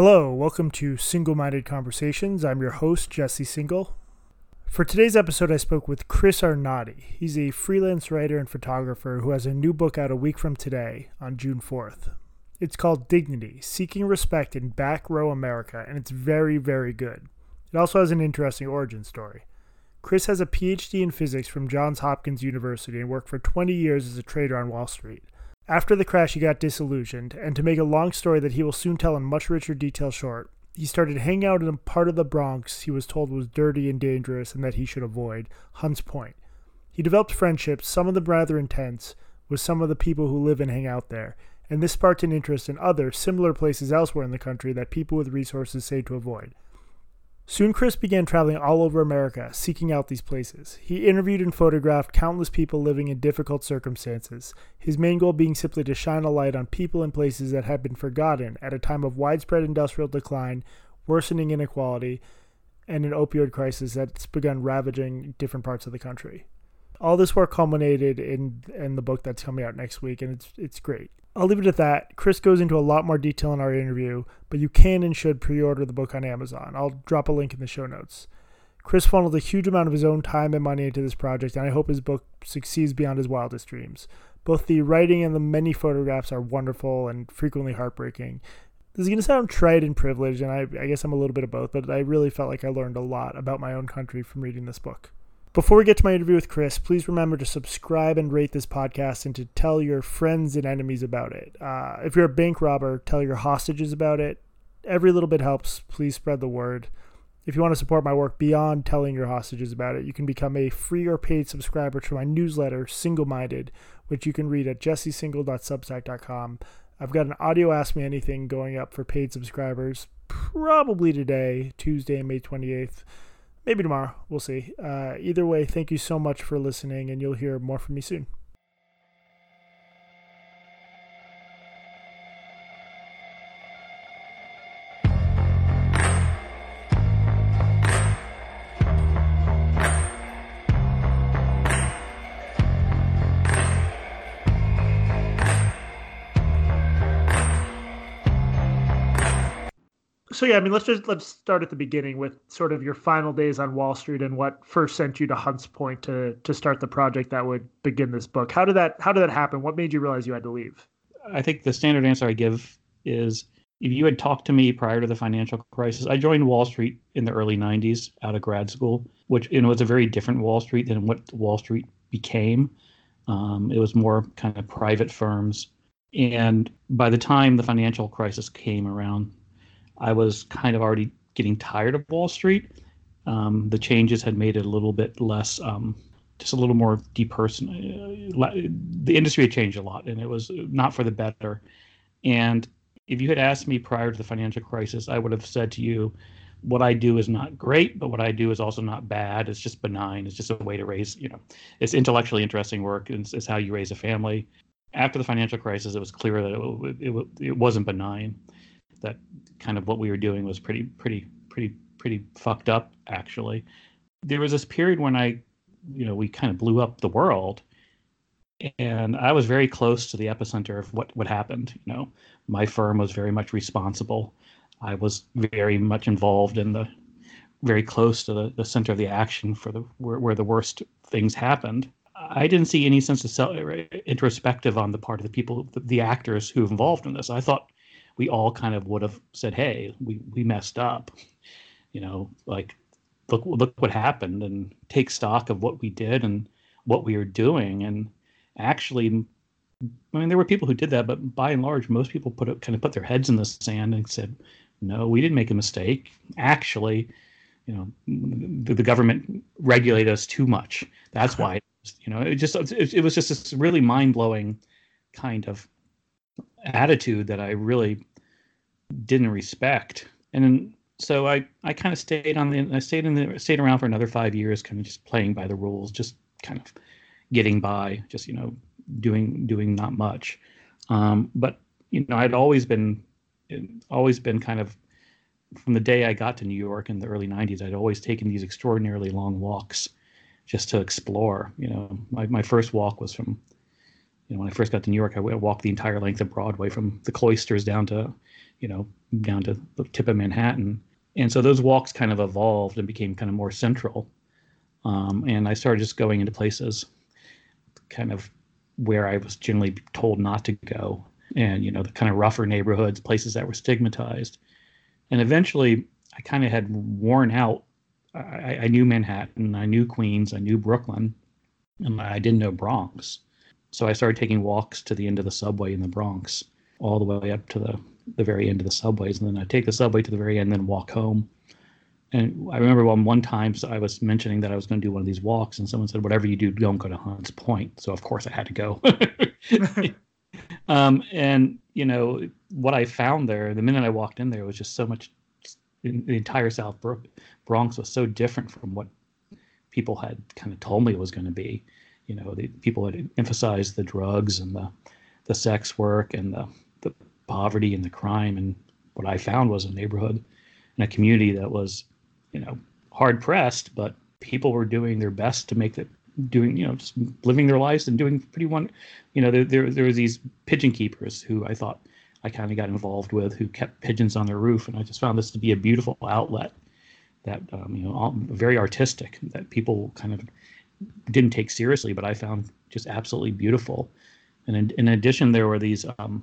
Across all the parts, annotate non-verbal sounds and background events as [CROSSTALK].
Hello, welcome to Singal-Minded Conversations. I'm your host, Jesse Singal. For today's episode, I spoke with Chris Arnade. He's a freelance writer and photographer who has a new book out a week from today, on June 4th. It's called Dignity Seeking Respect in Back Row America, and it's very, very good. It also has an interesting origin story. Chris has a PhD in physics from Johns Hopkins University and worked for 20 years as a trader on Wall Street. After the crash, he got disillusioned, and to make a long story that he will soon tell in much richer detail short, he started hanging out in a part of the Bronx he was told was dirty and dangerous and that he should avoid, Hunts Point. He developed friendships, some of them rather intense, with some of the people who live and hang out there, and this sparked an interest in other, similar places elsewhere in the country that people with resources say to avoid. Soon, Chris began traveling all over America, seeking out these places. He interviewed and photographed countless people living in difficult circumstances, his main goal being simply to shine a light on people and places that had been forgotten at a time of widespread industrial decline, worsening inequality, and an opioid crisis that's begun ravaging different parts of the country. All this work culminated in in the book that's coming out next week, and it's it's great. I'll leave it at that. Chris goes into a lot more detail in our interview, but you can and should pre order the book on Amazon. I'll drop a link in the show notes. Chris funneled a huge amount of his own time and money into this project, and I hope his book succeeds beyond his wildest dreams. Both the writing and the many photographs are wonderful and frequently heartbreaking. This is going to sound trite and privileged, and I, I guess I'm a little bit of both, but I really felt like I learned a lot about my own country from reading this book. Before we get to my interview with Chris, please remember to subscribe and rate this podcast and to tell your friends and enemies about it. Uh, if you're a bank robber, tell your hostages about it. Every little bit helps. Please spread the word. If you want to support my work beyond telling your hostages about it, you can become a free or paid subscriber to my newsletter, Singal-Minded, which you can read at jessesingal.substack.com. I've got an audio Ask Me Anything going up for paid subscribers probably today, Tuesday, May 28th maybe tomorrow. We'll see. Uh, either way, thank you so much for listening, and you'll hear more from me soon. So yeah, I mean, let's just let's start at the beginning with sort of your final days on Wall Street and what first sent you to Hunts Point to to start the project that would begin this book. How did that How did that happen? What made you realize you had to leave? I think the standard answer I give is if you had talked to me prior to the financial crisis, I joined Wall Street in the early '90s out of grad school, which you know was a very different Wall Street than what Wall Street became. Um, it was more kind of private firms, and by the time the financial crisis came around, I was kind of already getting tired of Wall Street. Um, the changes had made it a little bit less, um, just a little more depersonal. Uh, the industry had changed a lot, and it was not for the better. And if you had asked me prior to the financial crisis, I would have said to you, what I do is not great, but what I do is also not bad. It's just benign. It's just a way to raise, you know, it's intellectually interesting work. It's, it's how you raise a family. After the financial crisis, it was clear that it, it, it wasn't benign that kind of what we were doing was pretty pretty pretty pretty fucked up actually. There was this period when i you know we kind of blew up the world and i was very close to the epicenter of what what happened you know. My firm was very much responsible. I was very much involved in the very close to the, the center of the action for the where, where the worst things happened. I didn't see any sense of self, introspective on the part of the people the, the actors who involved in this. I thought we all kind of would have said, "Hey, we we messed up," you know, like look look what happened, and take stock of what we did and what we were doing, and actually. I mean, there were people who did that, but by and large, most people put kind of put their heads in the sand and said, "No, we didn't make a mistake. Actually, you know, the, the government regulated us too much. That's why." [LAUGHS] You know, it just it, it was just this really mind blowing kind of attitude that I really didn't respect. And then, so I, I kind of stayed on the I stayed in the stayed around for another five years, kind of just playing by the rules, just kind of getting by, just you know doing doing not much. Um, but you know I'd always been always been kind of from the day I got to New York in the early '90s, I'd always taken these extraordinarily long walks just to explore. You know, my my first walk was from you know, when I first got to New York, I walked the entire length of Broadway from the cloisters down to you know, down to the tip of Manhattan. And so those walks kind of evolved and became kind of more central. Um, and I started just going into places kind of where I was generally told not to go and, you know, the kind of rougher neighborhoods, places that were stigmatized. And eventually I kind of had worn out. I, I knew Manhattan, I knew Queens, I knew Brooklyn, and I didn't know Bronx. So I started taking walks to the end of the subway in the Bronx, all the way up to the, the very end of the subways. And then I'd take the subway to the very end, and then walk home. And I remember one one time so I was mentioning that I was going to do one of these walks, and someone said, "Whatever you do, don't go to Hunts Point." So of course I had to go. [LAUGHS] [LAUGHS] um, and you know what I found there, the minute I walked in there, was just so much. The entire South Bronx was so different from what people had kind of told me it was going to be you know, the people had emphasized the drugs and the the sex work and the the poverty and the crime. And what I found was a neighborhood and a community that was, you know, hard pressed, but people were doing their best to make it doing you know just living their lives and doing pretty one you know there there, there were these pigeon keepers who i thought i kind of got involved with who kept pigeons on their roof and i just found this to be a beautiful outlet that um, you know all, very artistic that people kind of didn't take seriously, but I found just absolutely beautiful. And in, in addition, there were these, um,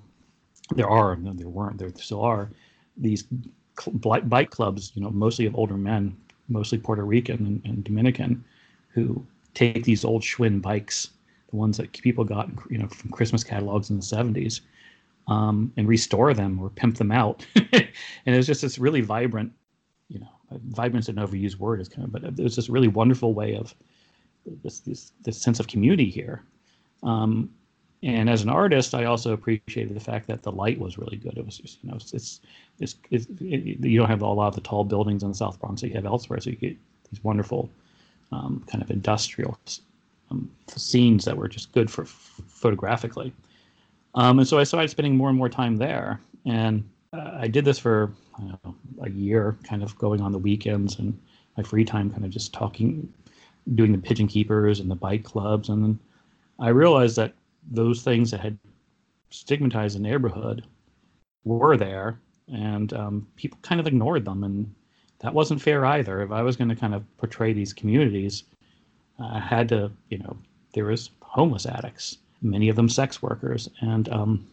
there are, no, there weren't, there still are, these cl- bike clubs, you know, mostly of older men, mostly Puerto Rican and, and, Dominican, who take these old Schwinn bikes, the ones that people got, you know, from Christmas catalogs in the 70s, um, and restore them or pimp them out. [LAUGHS] and it was just this really vibrant, you know, vibrant's an overused word, is kind of, but it was this really wonderful way of this this, this sense of community here. Um, and as an artist, I also appreciated the fact that the light was really good. It was just, you know, it's, it's, it's, it's it, you don't have a lot of the tall buildings in the South Bronx that you have elsewhere, so you get these wonderful um, kind of industrial um, scenes that were just good for photographically. Um, and so I started spending more and more time there, and uh, I did this for know, a year, kind of going on the weekends and my free time, kind of just talking, doing the pigeon keepers and the bike clubs, and then I realized that those things that had stigmatized the neighborhood were there, and um, people kind of ignored them, and that wasn't fair either. If I was going to kind of portray these communities, I had to, you know, there was homeless addicts, many of them sex workers, and um,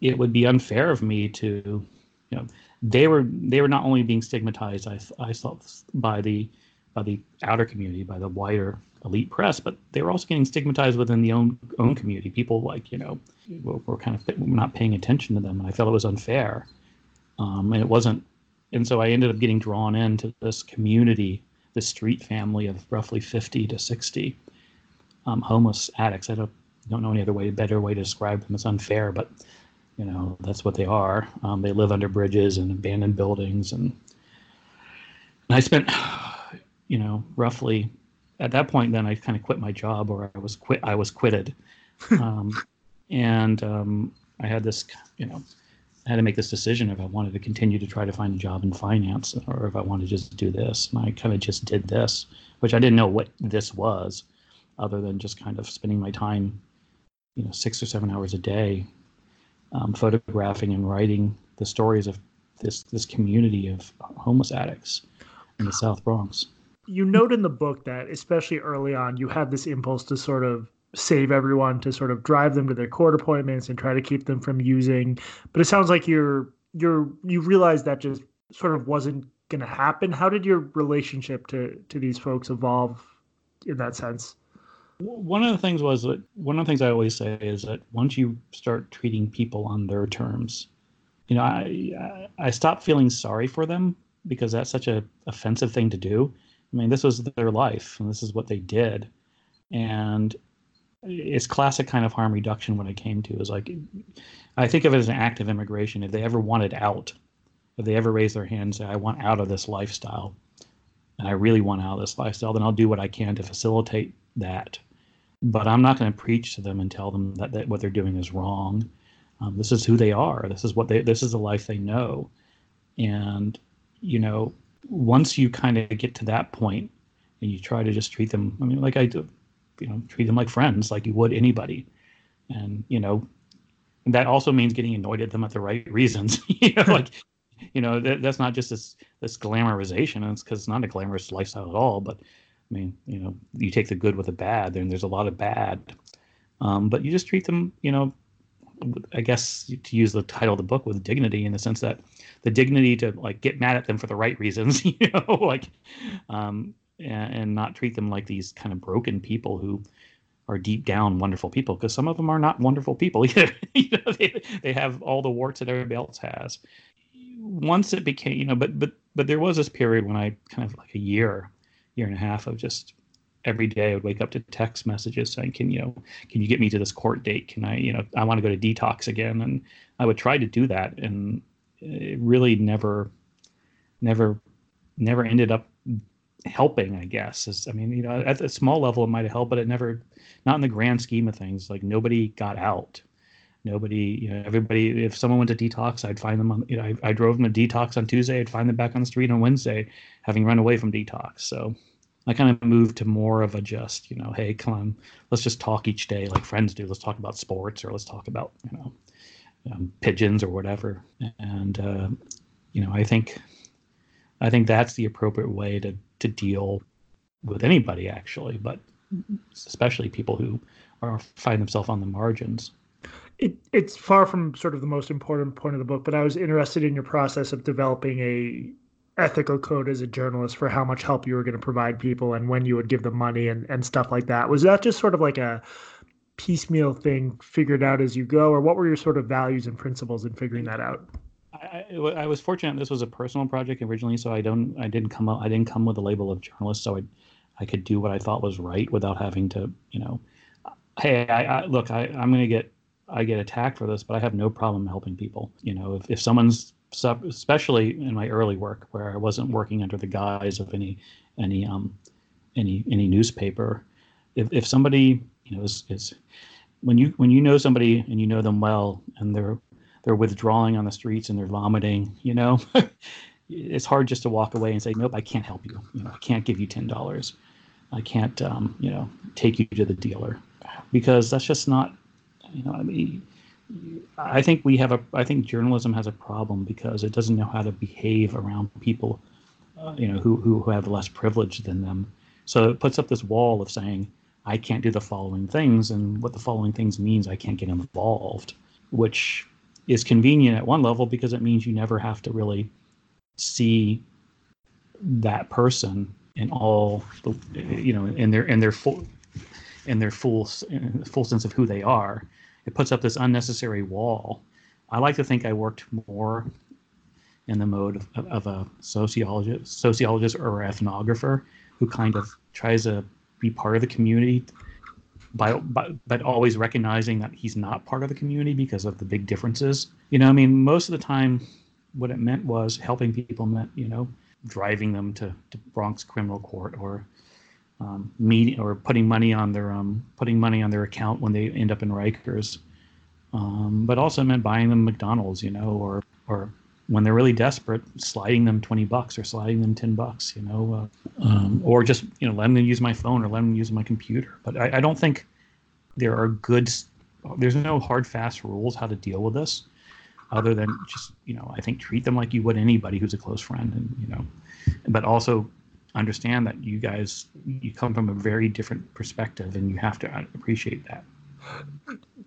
it would be unfair of me to, you know, they were they were not only being stigmatized, I I thought by the by the outer community, by the wider elite press, but they were also getting stigmatized within the own own community. People like you know were, were kind of not paying attention to them, and I felt it was unfair. Um, and it wasn't, and so I ended up getting drawn into this community, this street family of roughly 50 to 60 um, homeless addicts. I don't don't know any other way, better way to describe them. It's unfair, but you know that's what they are. Um, they live under bridges and abandoned buildings, and, and I spent you know, roughly at that point, then I kind of quit my job or I was quit, I was quitted. [LAUGHS] Um, and um, I had this, you know, I had to make this decision if I wanted to continue to try to find a job in finance or if I wanted to just do this. And I kind of just did this, which I didn't know what this was other than just kind of spending my time, you know, six or seven hours a day um, photographing and writing the stories of this, this community of homeless addicts in the South Bronx you note in the book that especially early on you had this impulse to sort of save everyone to sort of drive them to their court appointments and try to keep them from using. But it sounds like you're you're you realized that just sort of wasn't going to happen. How did your relationship to to these folks evolve in that sense? One of the things was that one of the things i always say is that once you start treating people on their terms you know i i stopped feeling sorry for them because that's such a offensive thing to do I mean, this was their life, and this is what they did, and it's classic kind of harm reduction. When it came to is like, I think of it as an act of immigration. If they ever wanted out, if they ever raise their hand and say, "I want out of this lifestyle," and I really want out of this lifestyle, then I'll do what I can to facilitate that. But I'm not going to preach to them and tell them that, that what they're doing is wrong. Um, this is who they are. This is what they. This is the life they know, and you know, once you kind of get to that point and you try to just treat them, I mean, like I do, you know, treat them like friends, like you would anybody. And, you know, that also means getting annoyed at them at the right reasons. [LAUGHS] you know, like you know that, that's not just this this glamorization. It's because it's not a glamorous lifestyle at all. But I mean, you know, you take the good with the bad. Then there's a lot of bad, um, but you just treat them, you know, I guess to use the title of the book with dignity in the sense that the dignity to like get mad at them for the right reasons, [LAUGHS] you know, like, um, and, and not treat them like these kind of broken people who are deep down wonderful people because some of them are not wonderful people [LAUGHS] either. you know, they, they have all the warts that everybody else has. Once it became, you know, but but but there was this period when I kind of like a year, year and a half of just every day I would wake up to text messages saying, "Can you know, can you get me to this court date? Can I, you know, I want to go to detox again?" And I would try to do that, and it really never, never, never ended up helping. I guess. I mean, you know, at a small level it might have helped, but it never, not in the grand scheme of things. Like nobody got out. Nobody, you know, everybody. If someone went to detox, I'd find them on. You know, I, I drove them to detox on Tuesday. I'd find them back on the street on Wednesday, having run away from detox. So I kind of moved to more of a just, you know, hey, come on, let's just talk each day like friends do. Let's talk about sports or let's talk about, you know, um, pigeons or whatever. And uh, you know, I think, I think that's the appropriate way to to deal with anybody actually, but especially people who are find themselves on the margins. It, it's far from sort of the most important point of the book, but I was interested in your process of developing a ethical code as a journalist for how much help you were going to provide people and when you would give them money and, and stuff like that. Was that just sort of like a piecemeal thing figured out as you go, or what were your sort of values and principles in figuring that out? I, I, was fortunate. This was a personal project originally, so I don't, I didn't come up, I didn't come with a label of journalist, so I, I could do what I thought was right without having to, you know, hey, I, I look, I, I'm going to get, I get attacked for this, but I have no problem helping people. You know, if, if someone's especially in my early work where I wasn't working under the guise of any any um any any newspaper. If if somebody you know is, is when you when you know somebody and you know them well and they're they're withdrawing on the streets and they're vomiting, you know, [LAUGHS] it's hard just to walk away and say, nope, I can't help you. You know, I can't give you ten dollars. I can't, um, you know, take you to the dealer because that's just not, you know, I mean, I think we have a. I think journalism has a problem because it doesn't know how to behave around people, uh, you know, who who have less privilege than them. So it puts up this wall of saying, I can't do the following things, and what the following things means, I can't get involved, which is convenient at one level because it means you never have to really see that person in all the, you know, in their in their full in their full full sense of who they are it puts up this unnecessary wall. I like to think I worked more in the mode of, of a sociologist, sociologist or ethnographer who kind of tries to be part of the community by, by, but always recognizing that he's not part of the community because of the big differences. You know, I mean, most of the time, what it meant was helping people meant, you know, driving them to, to Bronx criminal court or um, meeting or putting money on their um, putting money on their account when they end up in Rikers. Um, but also meant buying them McDonald's, you know, or or when they're really desperate, sliding them twenty bucks or sliding them ten bucks, you know, uh, um, or just you know letting them use my phone or letting them use my computer. But I, I don't think there are good. There's no hard fast rules how to deal with this, other than just you know I think treat them like you would anybody who's a close friend, and you know, but also understand that you guys you come from a very different perspective and you have to appreciate that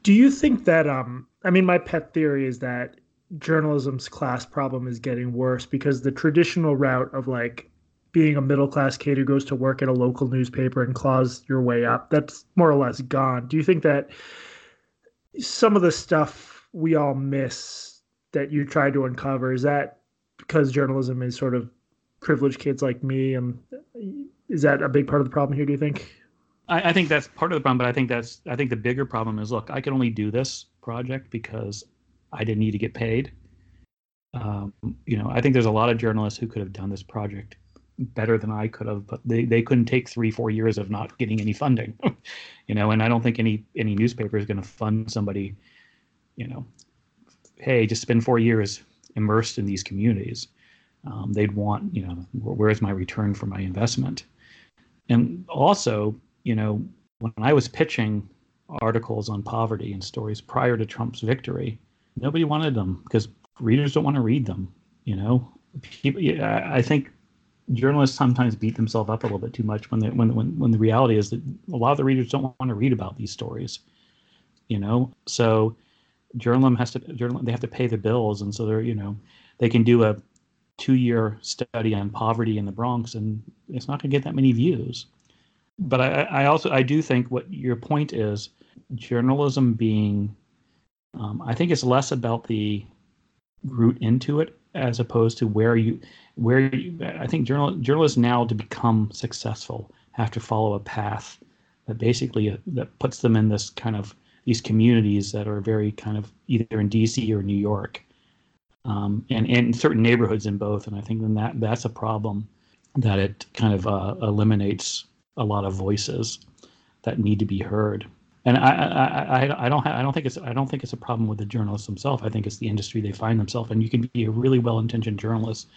do you think that um i mean my pet theory is that journalism's class problem is getting worse because the traditional route of like being a middle class kid who goes to work at a local newspaper and claws your way up that's more or less gone. Do you think that some of the stuff we all miss that you try to uncover is that because journalism is sort of privileged kids like me and is that a big part of the problem here do you think? I, I, think that's part of the problem but i think that's i think the bigger problem is look i can only do this project because i didn't need to get paid um, you know i think there's a lot of journalists who could have done this project better than i could have but they, they couldn't take three four years of not getting any funding [LAUGHS] you know and i don't think any any newspaper is going to fund somebody you know hey just spend four years immersed in these communities um, they'd want, you know, where's my return for my investment? And also, you know, when I was pitching articles on poverty and stories prior to Trump's victory, nobody wanted them because readers don't want to read them. You know, people. I think journalists sometimes beat themselves up a little bit too much when they, when when when the reality is that a lot of the readers don't want to read about these stories. You know, so journalism has to journal they have to pay the bills, and so they're you know they can do a two-year study on poverty in the Bronx, and it's not going to get that many views. But I, I also I do think what your point is journalism being um, I think it's less about the route into it as opposed to where you where you, I think journal, journalists now to become successful have to follow a path that basically uh, that puts them in this kind of these communities that are very kind of either in DC or New York, um, and and certain neighborhoods in both. And I think then that that's a problem that it kind of uh, eliminates a lot of voices that need to be heard. And I, I, I, don't I don't think it's I don't think it's a problem with the journalists themselves. I think it's the industry they find themselves. And you can be a really well-intentioned journalist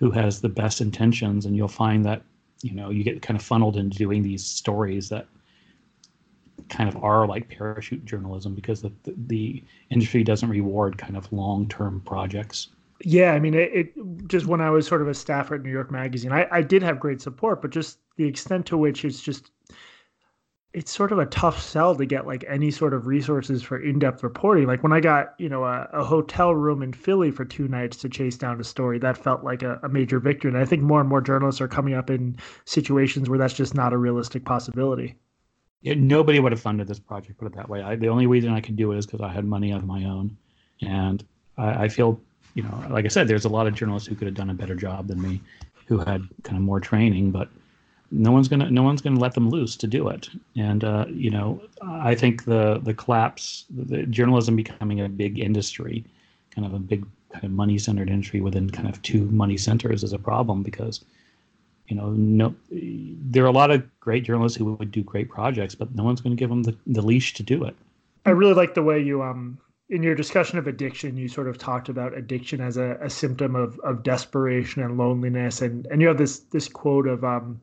who has the best intentions, and you'll find that you know you get kind of funneled into doing these stories that kind of are like parachute journalism because the, the, the industry doesn't reward kind of long-term projects. Yeah, I mean, it, it, just when I was sort of a staffer at New York Magazine, I, I did have great support, but just the extent to which it's just it's sort of a tough sell to get like any sort of resources for in-depth reporting. Like when I got, you know, a, a hotel room in Philly for two nights to chase down a story, that felt like a, a, major victory. And I think more and more journalists are coming up in situations where that's just not a realistic possibility. Nobody would have funded this project, put it that way. I, the only reason I could do it is because I had money of my own. And I, I feel, you know, like I said, there's a lot of journalists who could have done a better job than me, who had kind of more training, but no one's gonna no one's gonna let them loose to do it. And uh, you know, I think the the collapse, the journalism becoming a big industry, kind of a big kind of money centered industry within kind of two money centers is a problem because you know no there are a lot of great journalists who would do great projects but no one's going to give them the, the leash to do it i really like the way you um in your discussion of addiction, you sort of talked about addiction as a, a symptom of, of desperation and loneliness, and and you have this this quote of um,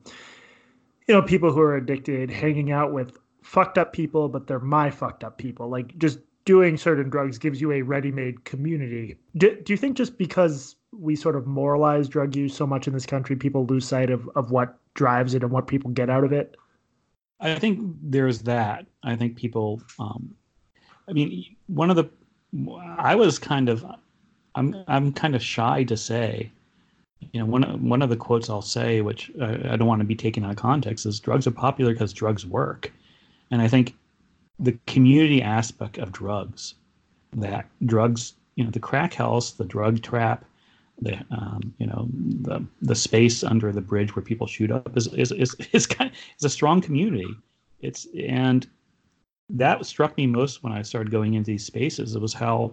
you know, people who are addicted hanging out with fucked up people, but they're my fucked up people. Like just doing certain drugs gives you a ready-made community. Do, do you think just because we sort of moralize drug use so much in this country, people lose sight of, of what drives it and what people get out of it? I think there's that. I think people, um, I mean, one of the, I was kind of, I'm, I'm kind of shy to say you know, one one of the quotes I'll say, which I, I don't want to be taken out of context, is drugs are popular because drugs work, and I think the community aspect of drugs, that drugs, you know, the crack house, the drug trap, the um, you know the the space under the bridge where people shoot up is is is [LAUGHS] is, kind of, is a strong community. It's and that struck me most when I started going into these spaces. It was how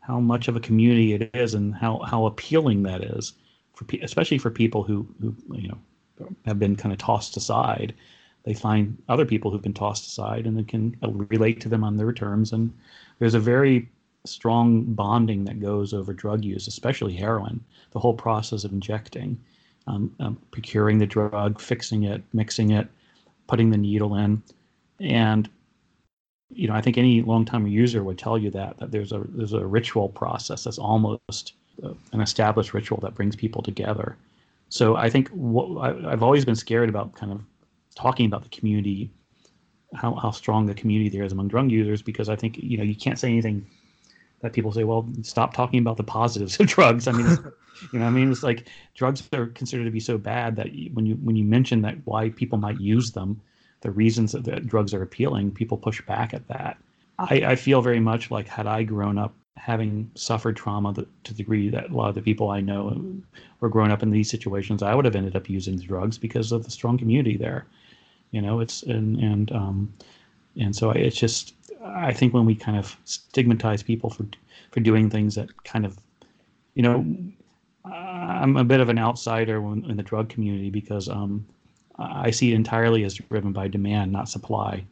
how much of a community it is and how how appealing that is for especially for people who who you know have been kind of tossed aside they find other people who've been tossed aside and they can relate to them on their terms. And there's a very strong bonding that goes over drug use especially heroin the whole process of injecting um, um, procuring the drug fixing it mixing it putting the needle in. And you know i think any long-time user would tell you that that there's a there's a ritual process that's almost Uh, an established ritual that brings people together. So I think what, I, have always been scared about kind of talking about the community, how, how strong the community there is among drug users, because I think you know you can't say anything that people say, well, stop talking about the positives of [LAUGHS] drugs. I mean, you know, I mean, it's like drugs are considered to be so bad that when you when you mention that why people might use them, the reasons that, that drugs are appealing, people push back at that. I, I feel very much like had I grown up having suffered trauma to the degree that a lot of the people I know were growing up in these situations, I would have ended up using drugs because of the strong community there. You know, it's and and um, and so it's just I think when we kind of stigmatize people for for doing things that kind of, you know, I'm a bit of an outsider when, in the drug community because um, I see it entirely as driven by demand, not supply.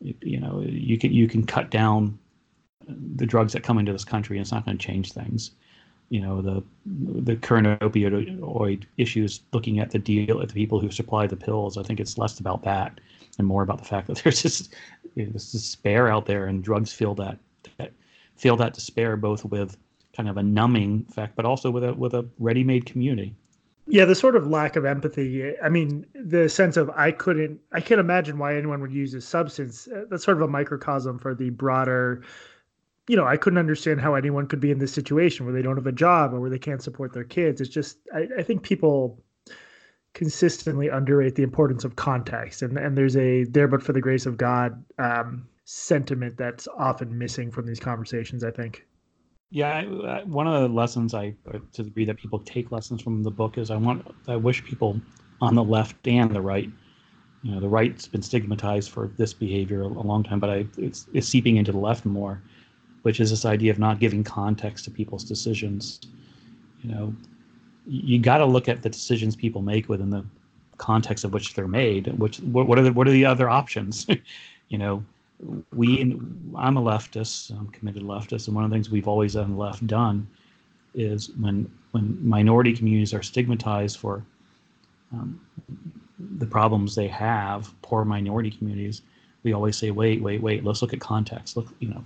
You know, you can you can cut down the drugs that come into this country, it's not going to change things. You know, the the current opioid issues, looking at the deal at the people who supply the pills, I think it's less about that and more about the fact that [LAUGHS] there's just you know, this despair out there, and drugs fill that, that that despair both with kind of a numbing effect, but also with a with a ready-made community. Yeah, the sort of lack of empathy. I mean, the sense of I couldn't, I can't imagine why anyone would use a substance. Uh, that's sort of a microcosm for the broader. You know, I couldn't understand how anyone could be in this situation where they don't have a job or where they can't support their kids. It's just, I, I think people consistently underrate the importance of context, and and there's a there but for the grace of God um, sentiment that's often missing from these conversations. I think. Yeah, one of the lessons I, to the degree that people take lessons from the book is I want, I wish people on the left and the right, you know, the right's been stigmatized for this behavior a, long time, but I, it's, it's seeping into the left more, which is this idea of not giving context to people's decisions. You know, you got to look at the decisions people make within the context of which they're made. Which what, are the what are the other options? [LAUGHS] you know, we I'm a leftist, I'm committed leftist, and one of the things we've always done left done is when when minority communities are stigmatized for um, the problems they have, poor minority communities, we always say, wait, wait, wait, let's look at context. Look, you know,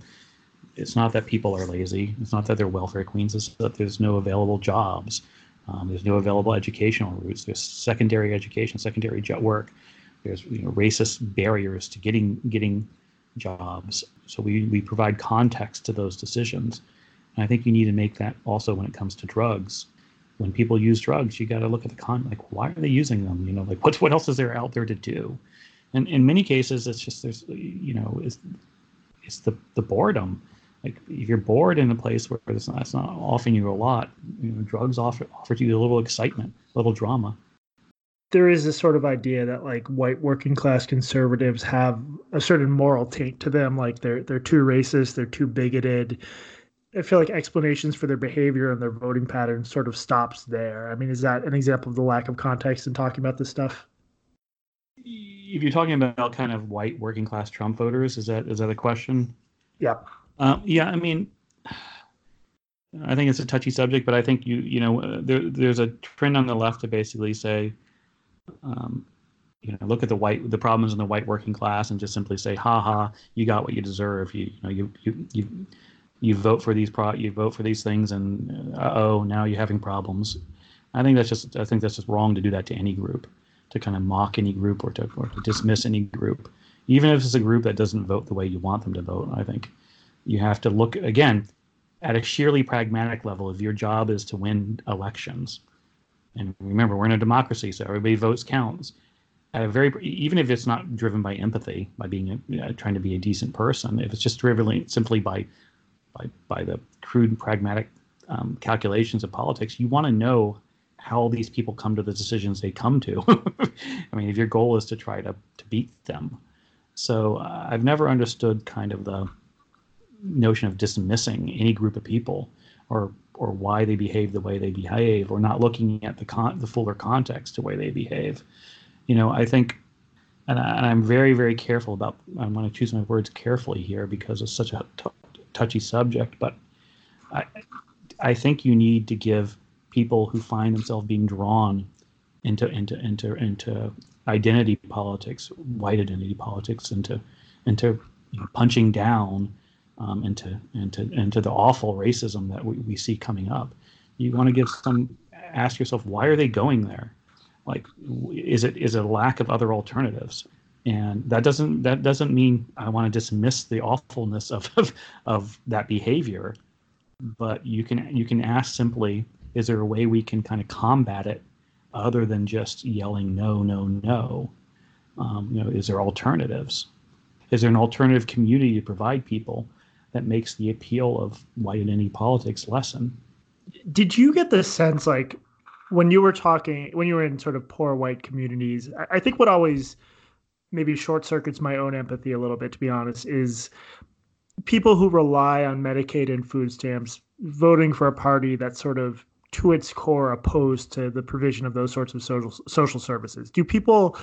it's not that people are lazy. It's not that they're welfare queens. It's that there's no available jobs. Um, there's no available educational routes. There's secondary education, secondary jet work. There's you know, racist barriers to getting getting jobs. So we, we provide context to those decisions. And I think you need to make that also when it comes to drugs. When people use drugs, you got to look at the con like why are they using them? You know, like what what else is there out there to do? And in many cases, it's just there's you know it's it's the the boredom. Like if you're bored in a place where it's not, it's not offering you a lot, you know, drugs offer offer you a little excitement, a little drama. There is this sort of idea that like white working class conservatives have a certain moral taint to them like they're they're too racist they're too bigoted. I feel like explanations for their behavior and their voting patterns sort of stops there. I mean is that an example of the lack of context in talking about this stuff? If you're talking about kind of white working class trump voters is that is that a question? Yeah um, yeah i mean I think it's a touchy subject, but I think you you know uh, there there's a trend on the left to basically say um, you know, look at the white the problems in the white working class and just simply say, "Ha ha, you got what you deserve." You, you know, you you you you vote for these pro you vote for these things, and uh oh, now you're having problems. I think that's just I think that's just wrong to do that to any group, to kind of mock any group or to or to dismiss any group, even if it's a group that doesn't vote the way you want them to vote. I think you have to look again at a sheerly pragmatic level. If your job is to win elections and remember, we're in a democracy, so everybody votes counts. At a very, even if it's not driven by empathy, by being a, uh, trying to be a decent person, if it's just driven simply by, by, by the crude pragmatic um, calculations of politics, you want to know how these people come to the decisions they come to. [LAUGHS] I mean, if your goal is to try to, to beat them. So uh, I've never understood kind of the notion of dismissing any group of people or or why they behave the way they behave or not looking at the con- the fuller context to way they behave. You know i think and, I, am very very careful about i want to choose my words carefully here because it's such a t- touchy subject but i i think you need to give people who find themselves being drawn into into into into identity politics white identity politics into into you know, punching down um, into into into the awful racism that we, we see coming up. You want to give some ask yourself why are they going there? Like, is it is it a lack of other alternatives? And that doesn't that doesn't mean I want to dismiss the awfulness of, of of that behavior, but you can you can ask simply, is there a way we can kind of combat it other than just yelling no no no? Um, you know, is there alternatives? Is there an alternative community to provide people that makes the appeal of white identity politics lessen. Did you get the sense, like, when you were talking, when you were in sort of poor white communities, I think what always maybe short circuits my own empathy a little bit, to be honest, is people who rely on Medicaid and food stamps voting for a party that's sort of to its core opposed to the provision of those sorts of social social services. Do people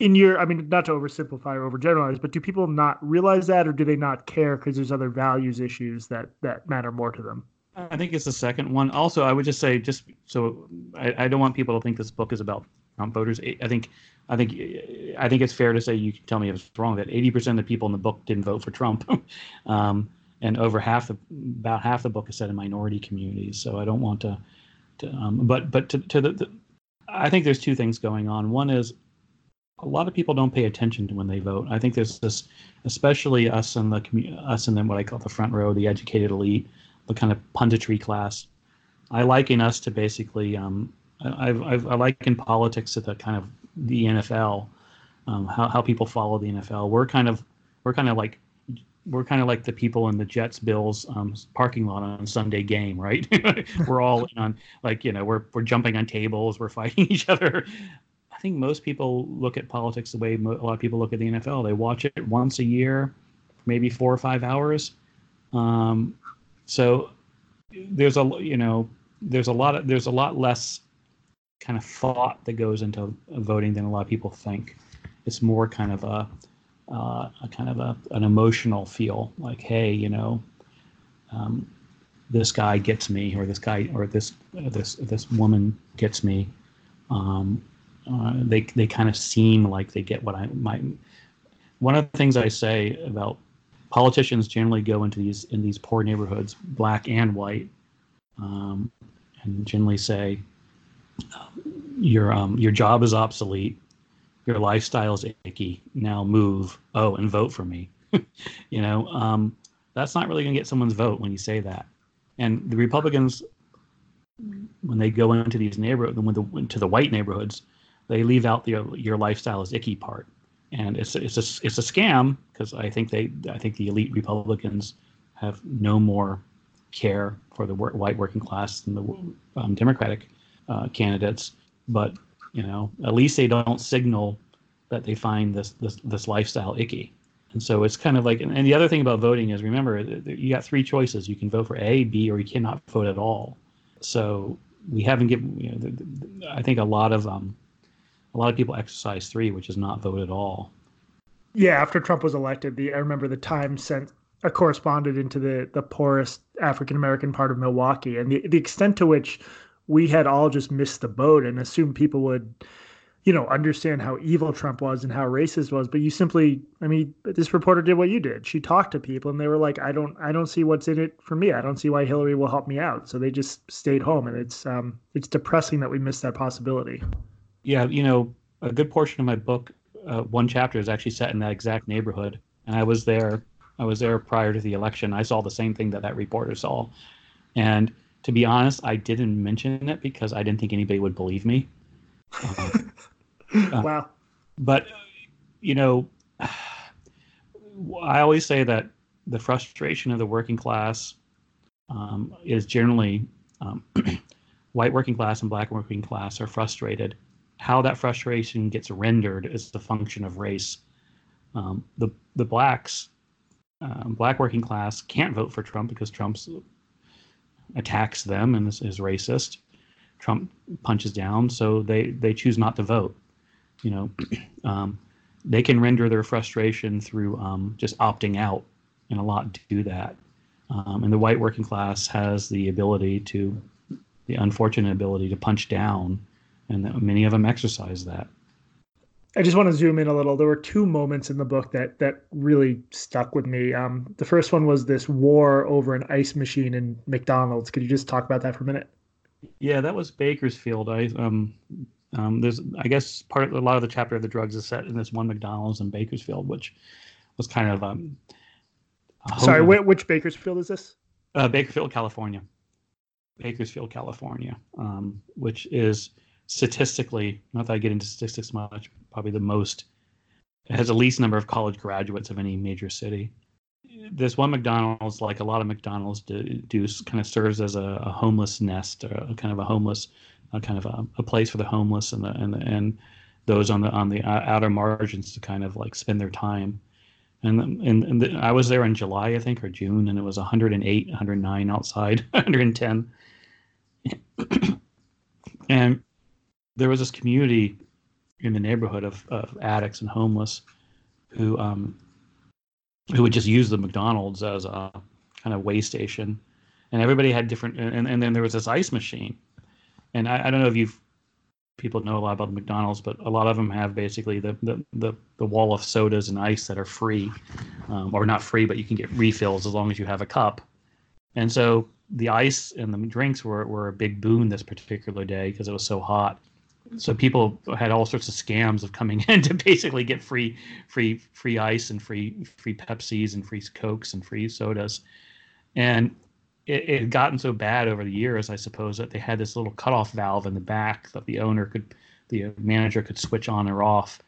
in your i mean not to oversimplify or overgeneralize but do people not realize that or do they not care because there's other values issues that that matter more to them i think it's the second one also i would just say just so I, I don't want people to think this book is about Trump voters. I think I think I think it's fair to say you can tell me if it's wrong that 80% of the people in the book didn't vote for Trump, [LAUGHS] um, and over half the about half the book is set in minority communities. So I don't want to, to um, but but to, to the, the, I think there's two things going on. One is a lot of people don't pay attention to when they vote. I think there's this, especially us in the us in the, what I call the front row, the educated elite, the kind of punditry class. I liken us to basically um, I've, I've, I liken politics to the kind of the NFL, um, how how people follow the NFL. We're kind of we're kind of like we're kind of like the people in the Jets Bills um, parking lot on Sunday game, right? [LAUGHS] we're all in on like you know we're we're jumping on tables, we're fighting [LAUGHS] each other. I think most people look at politics the way a lot of people look at the NFL. They watch it once a year, maybe four or five hours. Um, so there's a you know there's a lot of there's a lot less kind of thought that goes into voting than a lot of people think. It's more kind of a, uh, a kind of a, an emotional feel, like, hey, you know, um, this guy gets me, or this guy, or this uh, this this woman gets me. Um, uh, they they kind of seem like they get what I might. One of the things I say about politicians generally go into these in these poor neighborhoods, black and white, um, and generally say, your um, your job is obsolete, your lifestyle is icky. Now move. Oh, and vote for me. [LAUGHS] you know, um, that's not really going to get someone's vote when you say that. And the Republicans, when they go into these neighborhoods, when the into the white neighborhoods, they leave out the your lifestyle is icky part, and it's it's a it's a scam because I think they I think the elite Republicans have no more care for the white working class than the um, Democratic uh, candidates, but you know, at least they don't signal that they find this this this lifestyle icky. And so it's kind of like, and the other thing about voting is, remember, you got three choices. You can vote for A, B, or you cannot vote at all. So we haven't given. You know, I think a lot of um, a lot of people exercise three, which is not vote at all. Yeah, after Trump was elected, the I remember the Times sent a correspondent into the the poorest African American part of Milwaukee, and the the extent to which we had all just missed the boat and assumed people would you know understand how evil trump was and how racist was but you simply i mean this reporter did what you did. She talked to people and they were like i don't i don't see what's in it for me. I don't see why hillary will help me out. So they just stayed home and it's um it's depressing that we missed that possibility yeah you know a good portion of my book uh, one chapter is actually set in that exact neighborhood and i was there i was there prior to the election i saw the same thing that that reporter saw and to be honest, I didn't mention it because I didn't think anybody would believe me. [LAUGHS] Uh, wow. But, you know, [SIGHS] I always say that the frustration of the working class um, is generally um, [CLEARS THROAT] white working class and black working class are frustrated. How that frustration gets rendered is the function of race. Um, the the blacks, um, black working class, can't vote for Trump because Trump's attacks them and is, is racist. Trump punches down, so they they choose not to vote. You know, [CLEARS THROAT] um, they can render their frustration through um, just opting out, and a lot do that. Um, and the white working class has the ability to, the unfortunate ability to punch down, and many of them exercise that. I just want to zoom in a little. There were two moments in the book that that really stuck with me. Um, the first one was this war over an ice machine in McDonald's. Could you just talk about that for a minute? Yeah, that was Bakersfield. I um, um, there's I guess part of a lot of the chapter of the drugs is set in this one McDonald's in Bakersfield, which was kind of um. Sorry, wh- which Bakersfield is this? Uh, Bakersfield, California. Bakersfield, California, um, which is statistically, not that I get into statistics much, probably the most, it has the least number of college graduates of any major city. This one McDonald's, like a lot of McDonald's do, do kind of serves as a, a homeless nest, or a kind of a homeless, a kind of a, a, place for the homeless and the, and the, and those on the on the uh, outer margins to kind of like spend their time. And and, and the, I was there in July, I think, or June, and it was 108, 109 outside, [LAUGHS] 110. [CLEARS THROAT] and there was this community in the neighborhood of, of addicts and homeless who um, who would just use the McDonald's as a kind of way station, and everybody had different. And, and then there was this ice machine, and I, I don't know if you've people know a lot about the McDonald's, but a lot of them have basically the the, the, the wall of sodas and ice that are free, um, or not free, but you can get refills as long as you have a cup. And so the ice and the drinks were, were a big boon this particular day because it was so hot. So people had all sorts of scams of coming [LAUGHS] in to basically get free free free ice and free free Pepsis and free Cokes and free sodas. And it, it had gotten so bad over the years, I suppose, that they had this little cutoff valve in the back that the owner could, the manager could switch on or off,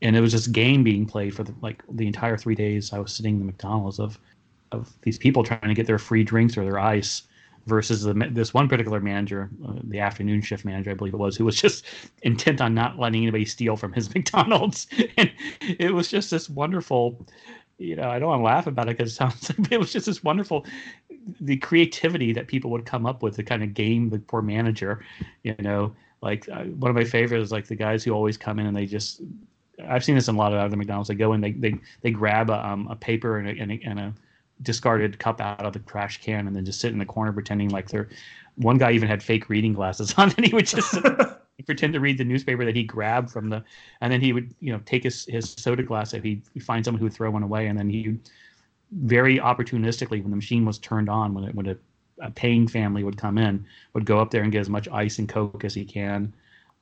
and it was this game being played for the, like the entire three days I was sitting in the McDonald's of, of these people trying to get their free drinks or their ice, versus the, this one particular manager, uh, the afternoon shift manager, I believe it was, who was just [LAUGHS] intent on not letting anybody steal from his [LAUGHS] McDonald's, and it was just this wonderful you know, I don't want to laugh about it because it sounds [LAUGHS] like it was just this wonderful, the creativity that people would come up with to kind of game the poor manager. You know, like uh, one of my favorites is like the guys who always come in and they just, I've seen this in a lot of other McDonald's. They go in, they they they grab a, um, a paper and a, and a, and a discarded cup out of the trash can and then just sit in the corner pretending like they're. One guy even had fake reading glasses [LAUGHS] on, and he would just [LAUGHS] pretend to read the newspaper that he grabbed from the, and then he would, you know, take his, his soda glass if he find someone who would throw one away, and then he would very opportunistically, when the machine was turned on, when it, when a, a paying family would come in, would go up there and get as much ice and coke as he can.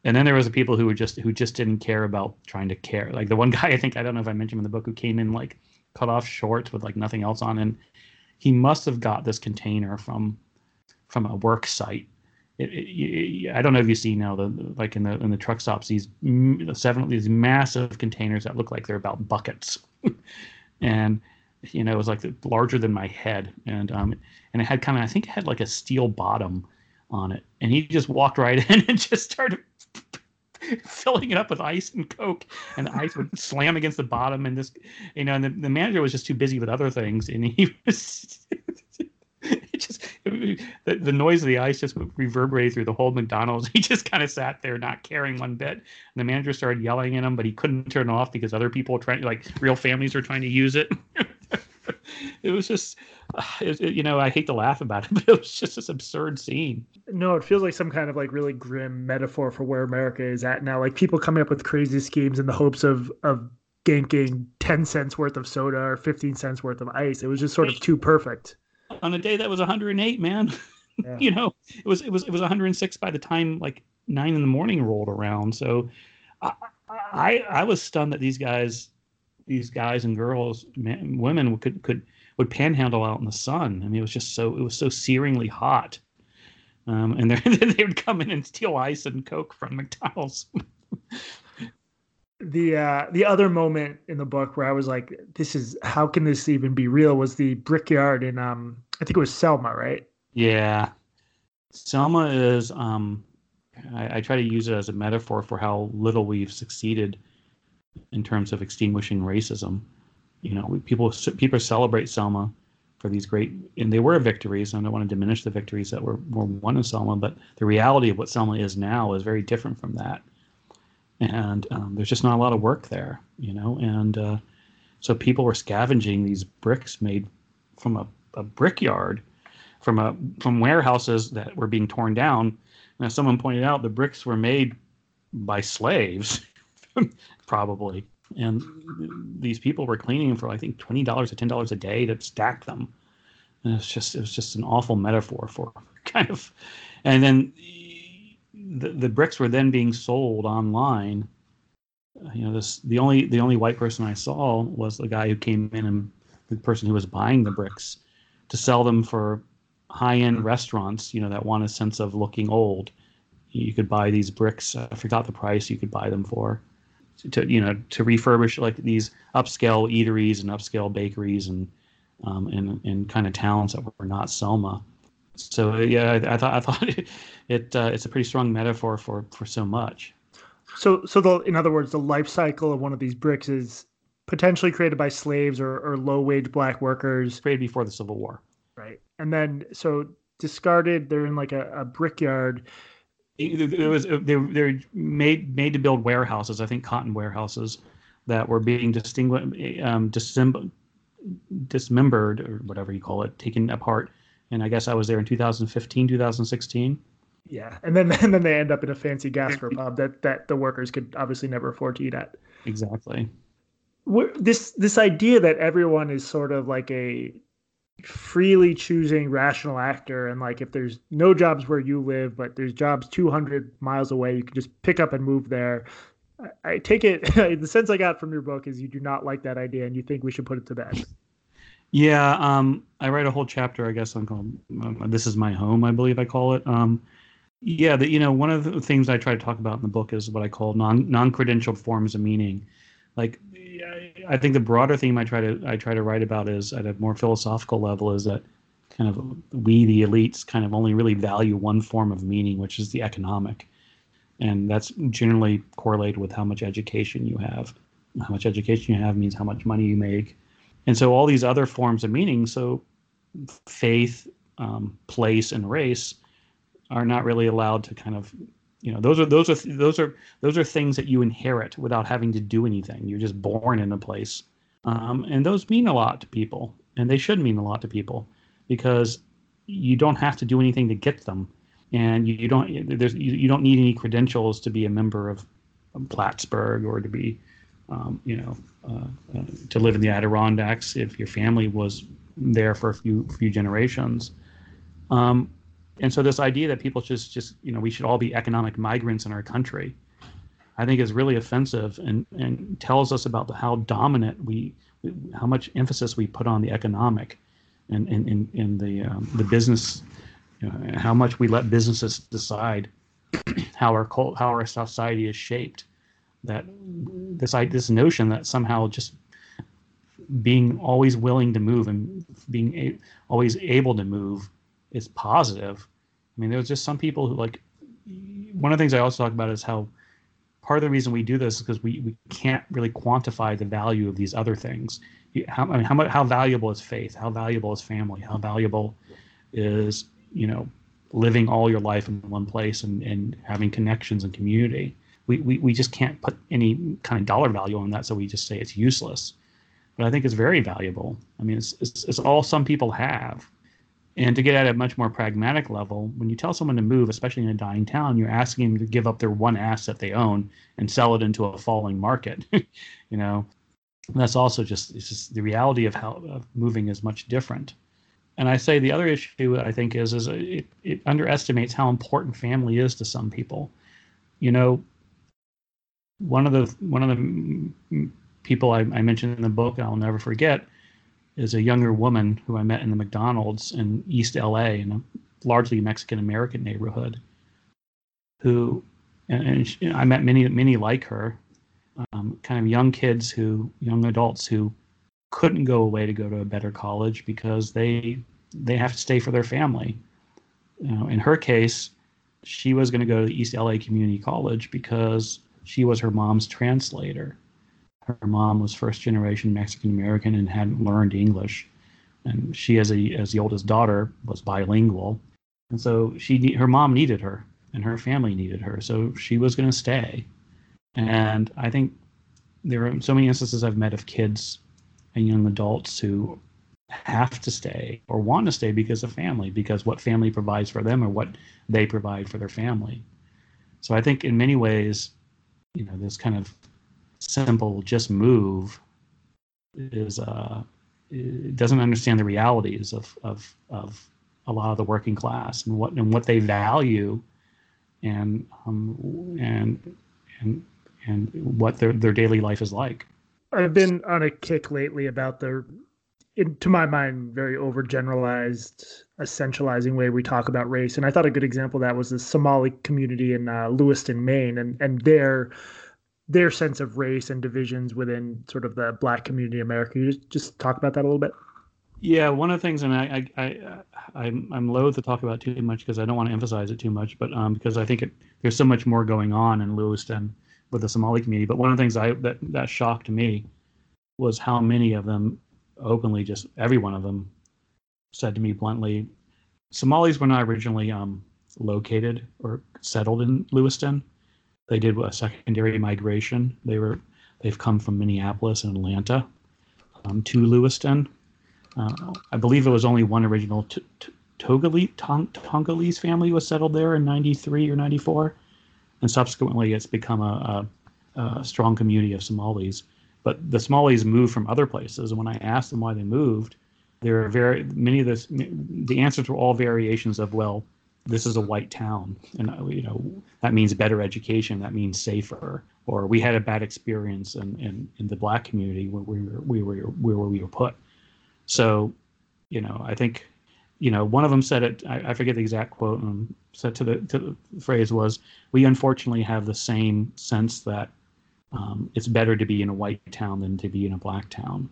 And then there was the people who were just who just didn't care about trying to care. Like the one [LAUGHS] guy I think I don't know if I mentioned in the book who came in like cut off shorts with like nothing else on, and he must have got this container from from a work site. It, it, I don't know if you see now the like in the in the truck stops these seven these massive containers that look like they're about buckets, [LAUGHS] and you know it was like larger than my head, and um and it had kind of I think it had like a steel bottom on it, and he just walked right [LAUGHS] in and just started [LAUGHS] filling it up with ice and coke and the ice would [LAUGHS] slam against the bottom and this you know and the, the manager was just too busy with other things and he [LAUGHS] was it just the, the noise of the ice just reverberated through the whole McDonald's. He just kind of sat there, not caring one bit. And the manager started yelling at him, but he couldn't turn it off because other people were trying, like real families were trying to use it. [LAUGHS] it was just, uh, it, it, you know, I hate to laugh about it, [LAUGHS] but it was just this absurd scene. No, it feels like some kind of like really grim metaphor for where America is at now. Like people coming up with crazy schemes in the hopes of of ganking 10 cents worth of soda or 15 cents worth of ice. It was just sort of too perfect on a day that was 108, man. [LAUGHS] Yeah. you know, it was it was it was 106 by the time like nine in the morning rolled around. So I I, I was stunned that these guys, these guys and girls, men, women could could would panhandle out in the sun. I mean, it was just so it was so searingly hot. Um, and [LAUGHS] they would come in and steal ice and coke from McDonald's. [LAUGHS] the uh, the other moment in the book where I was like, "This is how can this even be real?" was the brickyard in um I think it was Selma, right? Yeah, Selma is um I, I try to use it as a metaphor for how little we've succeeded in terms of extinguishing racism. You know, people people celebrate Selma for these great, and they were victories. And I don't want to diminish the victories that were, were won in Selma, but the reality of what Selma is now is very different from that and um, there's just not a lot of work there, you know. And uh, so people were scavenging these bricks made from a, a brickyard, from a from warehouses that were being torn down. And as someone pointed out, the bricks were made by slaves, [LAUGHS] probably. And these people were cleaning them for I think twenty dollars or ten dollars a day to stack them. And it's just it was just an awful metaphor for [LAUGHS] kind of. And then the, the bricks were then being sold online. You know, this the only the only white person I saw was the guy who came in and the person who was buying the bricks to sell them for high end mm-hmm. restaurants. You know, that want a sense of looking old. You could buy these bricks. I forgot the price you could buy them for. To you know to refurbish like these upscale eateries and upscale bakeries and um, in in kind of towns that were not Selma so yeah, I, I, thought I thought it, [LAUGHS] it uh, it's a pretty strong metaphor for for so much. So so the in other words, the life cycle of one of these bricks is potentially created by slaves or, or low wage black workers created before the Civil War. Right, and then so discarded. They're in like a, a brickyard. It, was they they're made made to build warehouses. I think cotton warehouses that were being distinguished um, dismembered or whatever you call it, taken apart and I guess I was there in 2015, 2016. Yeah, and then [LAUGHS] and then they end up in a fancy gastropub that that the workers could obviously never afford to eat at. Exactly. This this idea that everyone is sort of like a freely choosing rational actor and like if there's no jobs where you live but there's jobs 200 miles away you can just pick up and move there. I, take it [LAUGHS] the sense i got from your book is you do not like that idea and you think we should put it to bed. Yeah um, i write a whole chapter i guess on called um, this is my home i believe i call it. Um, yeah, that you know, one of the things I try to talk about in the book is what I call non non credentialed forms of meaning. Like, I think the broader theme I try to I try to write about is at a more philosophical level is that kind of we the elites kind of only really value one form of meaning, which is the economic, and that's generally correlated with how much education you have. How much education you have means how much money you make, and so all these other forms of meaning, so faith, um, place, and race are not really allowed to kind of you know those are those are those are those are things that you inherit without having to do anything. You're just born in a place. Um, and those mean a lot to people and they should mean a lot to people because you don't have to do anything to get them. And you, you don't there's you, you, don't need any credentials to be a member of plattsburgh or to be um, you know uh, uh, to live in the adirondacks if your family was there for a few few generations. Um, and so this idea that people just just you know we should all be economic migrants in our country i think is really offensive and and tells us about the, how dominant we how much emphasis we put on the economic and in in, in the um, the business you know, how much we let businesses decide how our cult, how our society is shaped. That this this notion that somehow just being always willing to move and being a, always able to move is positive. I mean, there's just some people who like. One of the things I also talk about is how part of the reason we do this is because we, we can't really quantify the value of these other things. How I mean, how how valuable is faith? How valuable is family? How valuable is you know living all your life in one place and, and having connections and community? We, we we just can't put any kind of dollar value on that, so we just say it's useless. But I think it's very valuable. I mean, it's, it's, it's all some people have and to get at a much more pragmatic level, when you tell someone to move, especially in a dying town, you're asking them to give up their one asset they own and sell it into a falling market. [LAUGHS] you know, and that's also just it's just the reality of how moving is much different. And I say the other issue I think is is it, it underestimates how important family is to some people. You know, one of the one of the people I, I mentioned in the book I'll never forget is a younger woman who I met in the McDonald's in East LA in a largely Mexican American neighborhood. Who, and, and she, I met many many like her, um, kind of young kids who young adults who couldn't go away to go to a better college because they they have to stay for their family. You know, in her case, she was going to go to East LA Community College because she was her mom's translator her mom was first generation Mexican American and hadn't learned English, and she, as a as the oldest daughter, was bilingual, and so she her mom needed her and her family needed her, so she was going to stay. And I think there are so many instances I've met of kids and young adults who have to stay or want to stay because of family, because what family provides for them or what they provide for their family. So I think in many ways, you know, this kind of simple just move is uh, doesn't understand the realities of, of of a lot of the working class and what and what they value and um, and and and what their their daily life is like. I've been on a kick lately about the, in, to my mind, very overgeneralized, essentializing way we talk about race. And I thought a good example of that was the Somali community in uh, Lewiston, Maine, and and their their sense of race and divisions within sort of the black community in America. Can you just, just talk about that a little bit? Yeah, one of the things, and I, I, I, I'm, I'm loath to talk about too much because I don't want to emphasize it too much, but um, because I think it, there's so much more going on in Lewiston with the Somali community. But one of the things I that that shocked me was how many of them openly, just every one of them, said to me bluntly, Somalis were not originally um, located or settled in Lewiston. They did a secondary migration. They were they've come from Minneapolis and Atlanta um, to Lewiston. Uh, I believe it was only one original t- t- Togolese, Tong, family was settled there in 93 or 94. And subsequently, it's become a, a, a strong community of Somalis. But the Somalis moved from other places. And when I asked them why they moved, there are very many of this. The answers were all variations of well, this is a white town, and uh, you know that means better education, that means safer, or we had a bad experience in in, in the black community where we were we were where we were put. So, you know, I think, you know, one of them said it. I, I forget the exact quote. And said to the to the phrase was, "We unfortunately have the same sense that um, it's better to be in a white town than to be in a black town."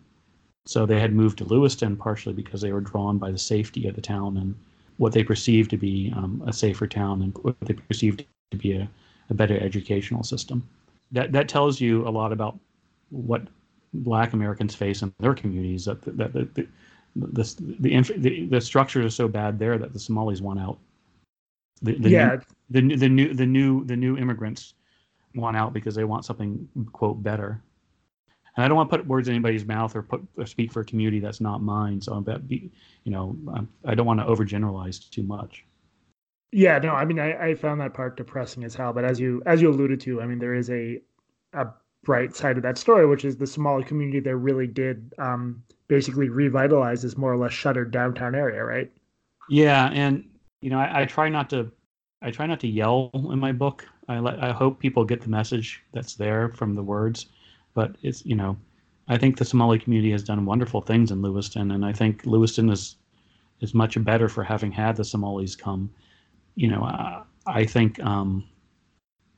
So they had moved to Lewiston partially because they were drawn by the safety of the town and what they perceive to be um, a safer town and what they perceive to be a, a better educational system. That that tells you a lot about what Black Americans face in their communities. That that the the the, the, the, the structures are so bad there that the Somalis want out. The, the yeah. New, the the new the new the new immigrants want out because they want something quote better and I don't want to put words in anybody's mouth or put or speak for a community that's not mine. So, but be, you know, I don't want to overgeneralize too much. Yeah, no, I mean, I, I found that part depressing as hell. But as you as you alluded to, I mean, there is a a bright side of that story, which is the Somali community there really did um, basically revitalize this more or less shuttered downtown area, right? Yeah, and you know, I, I try not to I try not to yell in my book. I let I hope people get the message that's there from the words but it's you know, I think the Somali community has done wonderful things in Lewiston, and I think Lewiston is is much better for having had the Somalis come. You know, uh, I think um,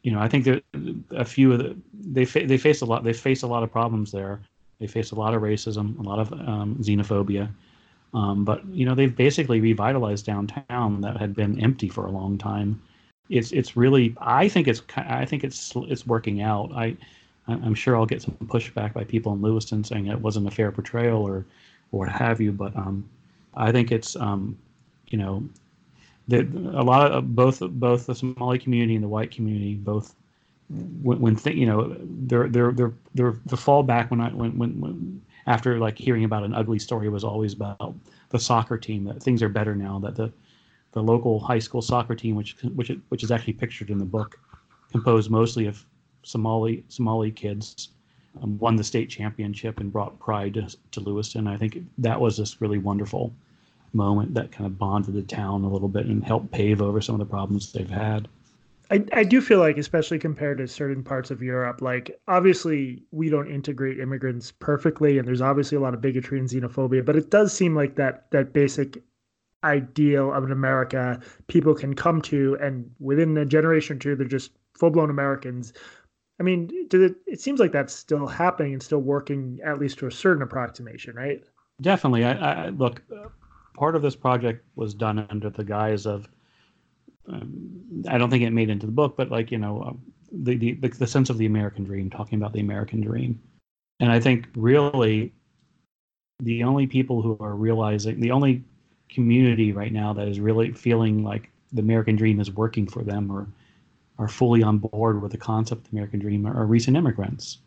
you know I think that a few of the they fa- they face a lot they face a lot of problems there. They face a lot of racism, a lot of um, xenophobia. Um, but you know they've basically revitalized downtown that had been empty for a long time. It's it's really I think it's I think it's it's working out. I I'm sure I'll get some pushback by people in Lewiston saying it wasn't a fair portrayal or, or what have you. But um, I think it's um, you know, that a lot of both both the Somali community and the white community both when, when th- you know their their their the fallback when I when, when when after like hearing about an ugly story was always about the soccer team that things are better now that the the local high school soccer team which which which is actually pictured in the book composed mostly of Somali Somali kids um, won the state championship and brought pride to, to Lewiston. I think that was this really wonderful moment that kind of bonded the town a little bit and helped pave over some of the problems they've had. I, I do feel like, especially compared to certain parts of Europe, like obviously we don't integrate immigrants perfectly, and there's obviously a lot of bigotry and xenophobia, but it does seem like that that basic ideal of an America people can come to, and within a generation or two, they're just full blown Americans I mean, it, it seems like that's still happening and still working at least to a certain approximation, right? Definitely. I, I look. Part of this project was done under the guise of. Um, I don't think it made into the book, but like you know, um, the, the the sense of the American dream, talking about the American dream, and I think really, the only people who are realizing, the only community right now that is really feeling like the American dream is working for them or are fully on board with the concept of the American dream are recent immigrants.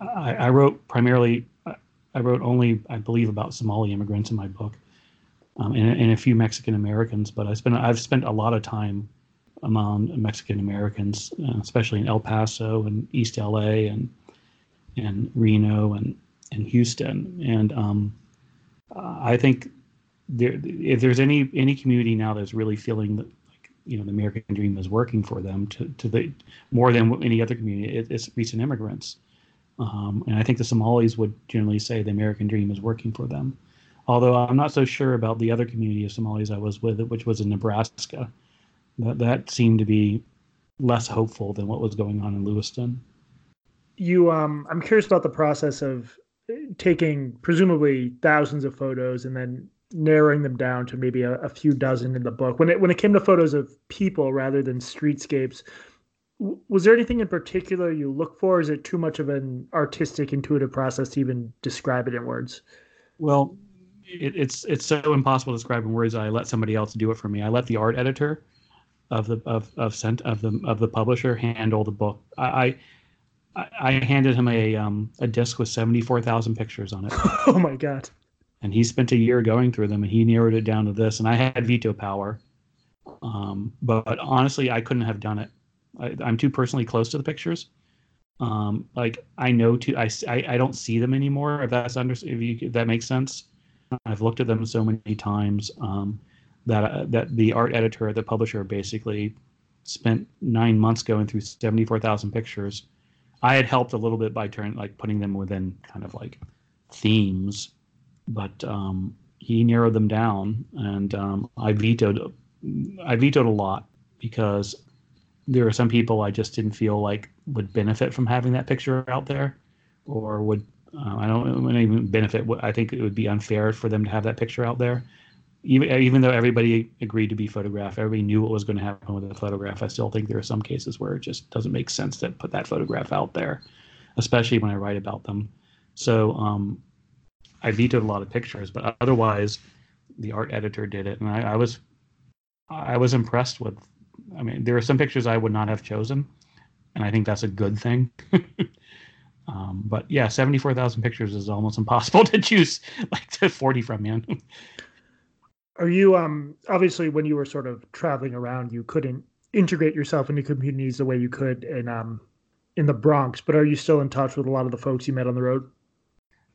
I, I wrote primarily, I wrote only, I believe, about Somali immigrants in my book, um, and, and, a few Mexican Americans. But I spent, I've spent a lot of time among Mexican Americans, uh, especially in El Paso and East LA and and Reno and and Houston. And um, I think there, if there's any any community now that's really feeling you know the American dream is working for them to, to the more than any other community. It, it's recent immigrants, um, and I think the Somalis would generally say the American dream is working for them. Although I'm not so sure about the other community of Somalis I was with, which was in Nebraska. That that seemed to be less hopeful than what was going on in Lewiston. You, um, I'm curious about the process of taking presumably thousands of photos and then narrowing them down to maybe a, a, few dozen in the book. When it when it came to photos of people rather than streetscapes, was there anything in particular you look for? is it too much of an artistic, intuitive process to even describe it in words? Well, it, it's it's so impossible to describe in words. I let somebody else do it for me. I let the art editor of the of of sent of the of the publisher handle the book. I. I, I handed him a um, a disc with seventy four thousand pictures on it. [LAUGHS] oh my god! And he spent a year going through them, and he narrowed it down to this. And I had veto power, um, but honestly, I couldn't have done it. I, am too personally close to the pictures. Um, like I know too I, I, I don't see them anymore. If that's under if, you, if that makes sense. I've looked at them so many times um, that uh, that the art editor, the publisher, basically spent nine months going through seventy four thousand pictures. I had helped a little bit by turning like putting them within kind of like themes, but um, he narrowed them down, and um, I vetoed. I vetoed a lot because there are some people I just didn't feel like would benefit from having that picture out there, or would uh, I don't even benefit. I think it would be unfair for them to have that picture out there. Even, even though everybody agreed to be photographed, everybody knew what was going to happen with the photograph. I still think there are some cases where it just doesn't make sense to put that photograph out there, especially when I write about them. So um, I vetoed a lot of pictures, but otherwise, the art editor did it, and I, I was I was impressed with. I mean, there are some pictures I would not have chosen, and I think that's a good thing. [LAUGHS] um, but yeah, seventy-four thousand pictures is almost impossible [LAUGHS] to choose like to forty from, man. Are you um obviously when you were sort of traveling around, you couldn't integrate yourself into communities the way you could in um in the Bronx, but are you still in touch with a lot of the folks you met on the road?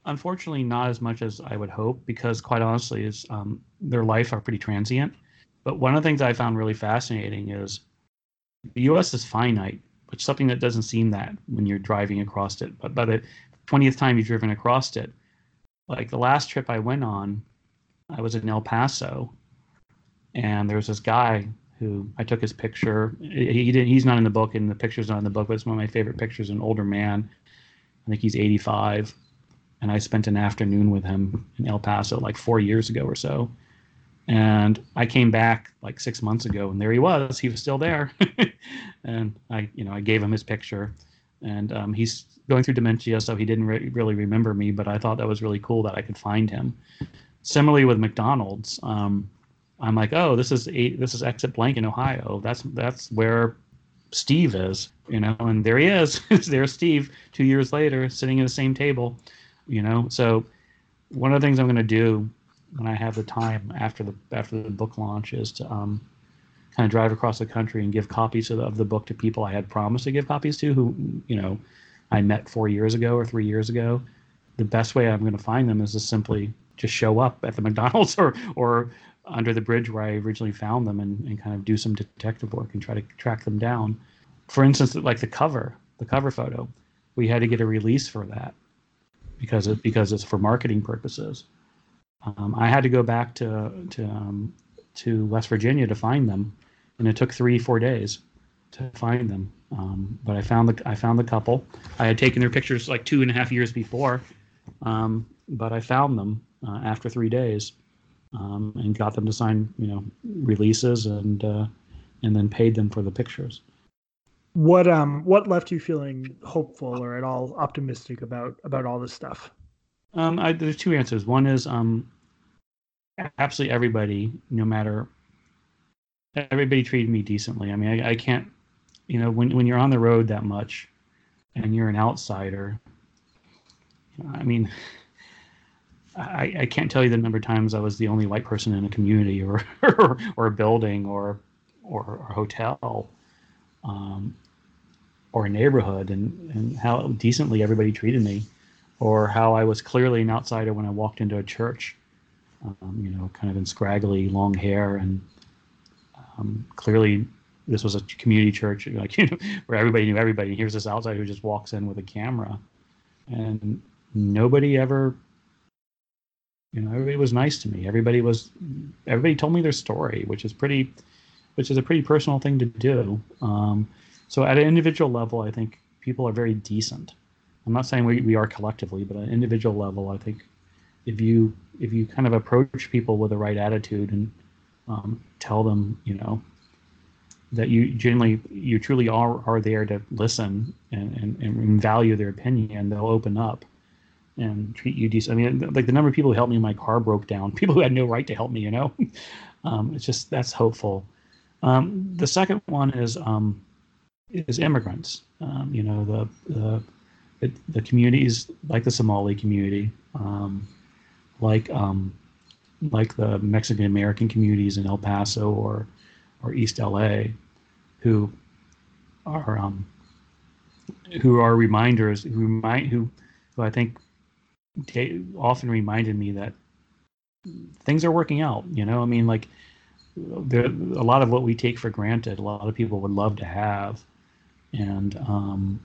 Unfortunately, not as much as I would hope, because quite honestly, is um, their life are pretty transient. But one of the things I found really fascinating is the U.S. is finite, which is something that doesn't seem that when you're driving across it. But by the 20th time you've driven across it, like the last trip I went on, I was in El Paso, and there was this guy who I took his picture. He didn't. He's not in the book, and the picture's not in the book. But it's one of my favorite pictures. An older man. I think he's 85, and I spent an afternoon with him in El Paso like four years ago or so. And I came back like six months ago, and there he was. He was still there, [LAUGHS] and I, you know, I gave him his picture, and um, he's going through dementia, so he didn't re- really remember me. But I thought that was really cool that I could find him. Similarly with McDonald's, um, I'm like, oh, this is eight, this is exit blank in Ohio. That's that's where Steve is, you know, and there he is. [LAUGHS] There's Steve two years later, sitting at the same table, you know. So one of the things I'm going to do when I have the time after the after the book launch is to um, kind of drive across the country and give copies of the, of the book to people I had promised to give copies to, who you know I met four years ago or three years ago. The best way I'm going to find them is to simply just show up at the [LAUGHS] McDonald's or or under the bridge where I originally found them and, and kind of do some detective work and try to track them down. For instance, like the cover, the cover photo, we had to get a release for that because it because it's for marketing purposes. Um, I had to go back to to um, to West Virginia to find them, and it took three four days to find them. Um, but I found the I found the couple. I had taken their pictures like two and a half years before, um, but I found them uh, after three days, um, and got them to sign, you know, releases and uh, and then paid them for the pictures. What um what left you feeling hopeful or at all optimistic about about all this stuff? Um, I, there's two answers. One is um, absolutely everybody, no matter everybody treated me decently. I mean, I, I can't, you know, when when you're on the road that much, and you're an outsider. I mean, I, I can't tell you the number of times I was the only white person in a community or [LAUGHS] or, or a building or or, or a hotel um, or a neighborhood and, and how decently everybody treated me or how I was clearly an outsider when I walked into a church, um, you know, kind of in scraggly long hair and um, clearly this was a community church [LAUGHS] like you know where everybody knew everybody. And here's this outsider who just walks in with a camera. And nobody ever you know everybody was nice to me. Everybody was everybody told me their story which is pretty which is a pretty personal thing to do. Um, so at an individual level i think people are very decent i'm not saying we, we are collectively but at an individual level i think if you if you kind of approach people with the right attitude and um, tell them you know that you generally you truly are are there to listen and, and, and value their opinion they'll open up and treat you decent. I mean, like the number of people who helped me, my car broke down. [LAUGHS] People who had no right to help me. You know, [LAUGHS] um, it's just that's hopeful. Um, the second one is um, is immigrants. Um, you know, the, the the communities like the Somali community. Um, like um, like the Mexican American communities in El Paso or or East LA, who are um, who are reminders who remind who who I think often reminded me that things are working out. You know, I mean, like there a lot of what we take for granted, a lot of people would love to have, and um,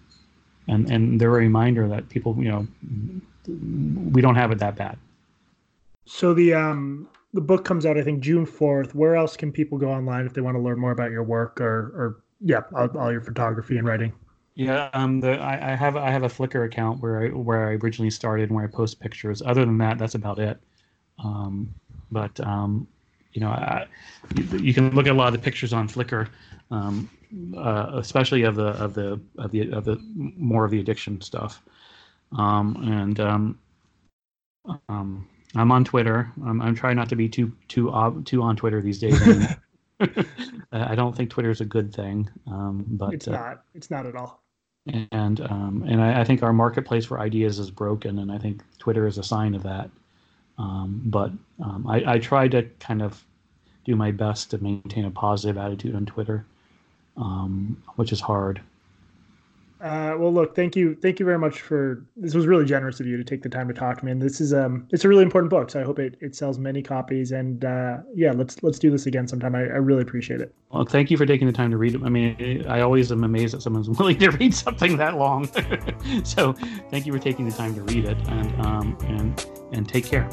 and and they're a reminder that people, you know, we don't have it that bad. So the um the book comes out, I think June fourth. Where else can people go online if they want to learn more about your work or or yeah, all, all your photography and writing? Yeah, um, the I, I, have I have a Flickr account where I where I originally started, and where I post pictures. Other than that, that's about it. Um, but um, you know, I, you, you, can look at a lot of the pictures on Flickr, um, uh, especially of the of the of the of the more of the addiction stuff. Um, and um, um, I'm on Twitter. I'm, I'm trying not to be too too uh, too on Twitter these days. [LAUGHS] [LAUGHS] I don't think Twitter is a good thing, um, but it's not. Uh, it's not at all and um, and I, I, think our marketplace for ideas is broken, and I think Twitter is a sign of that. Um, but um, I, I, try to kind of do my best to maintain a positive attitude on Twitter, um, which is hard. Uh, well, look, thank you, thank you very much for this. Was really generous of you to take the time to talk to me. And this is um, it's a really important book, so I hope it, it sells many copies. And uh, yeah, let's let's do this again sometime. I, I really appreciate it. Well, thank you for taking the time to read it. I mean, I always am amazed that someone's [LAUGHS] willing to read something that long. [LAUGHS] so, thank you for taking the time to read it, and um, and and take care.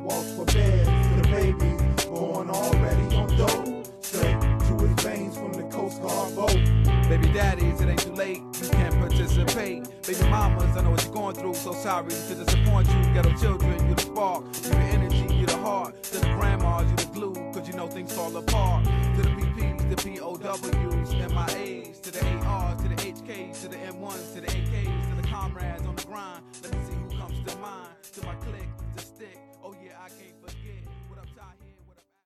Sidewalks for beds. For the babies born already on dope. Straight to his veins from the Coast Guard boat. Baby daddies, it ain't too late. You can't participate. Baby mamas, I know what you're going through. So sorry to disappoint you. Ghetto children, you the spark. You the energy, you the heart. To the grandmas, you the glue. Cause you know things fall apart. To the PPs, the POWs, MIAs, to the ARs, to the HKs, to the M1s, to the AKs, to the comrades on the grind. Let me see who comes to mind. To Oh yeah, I can't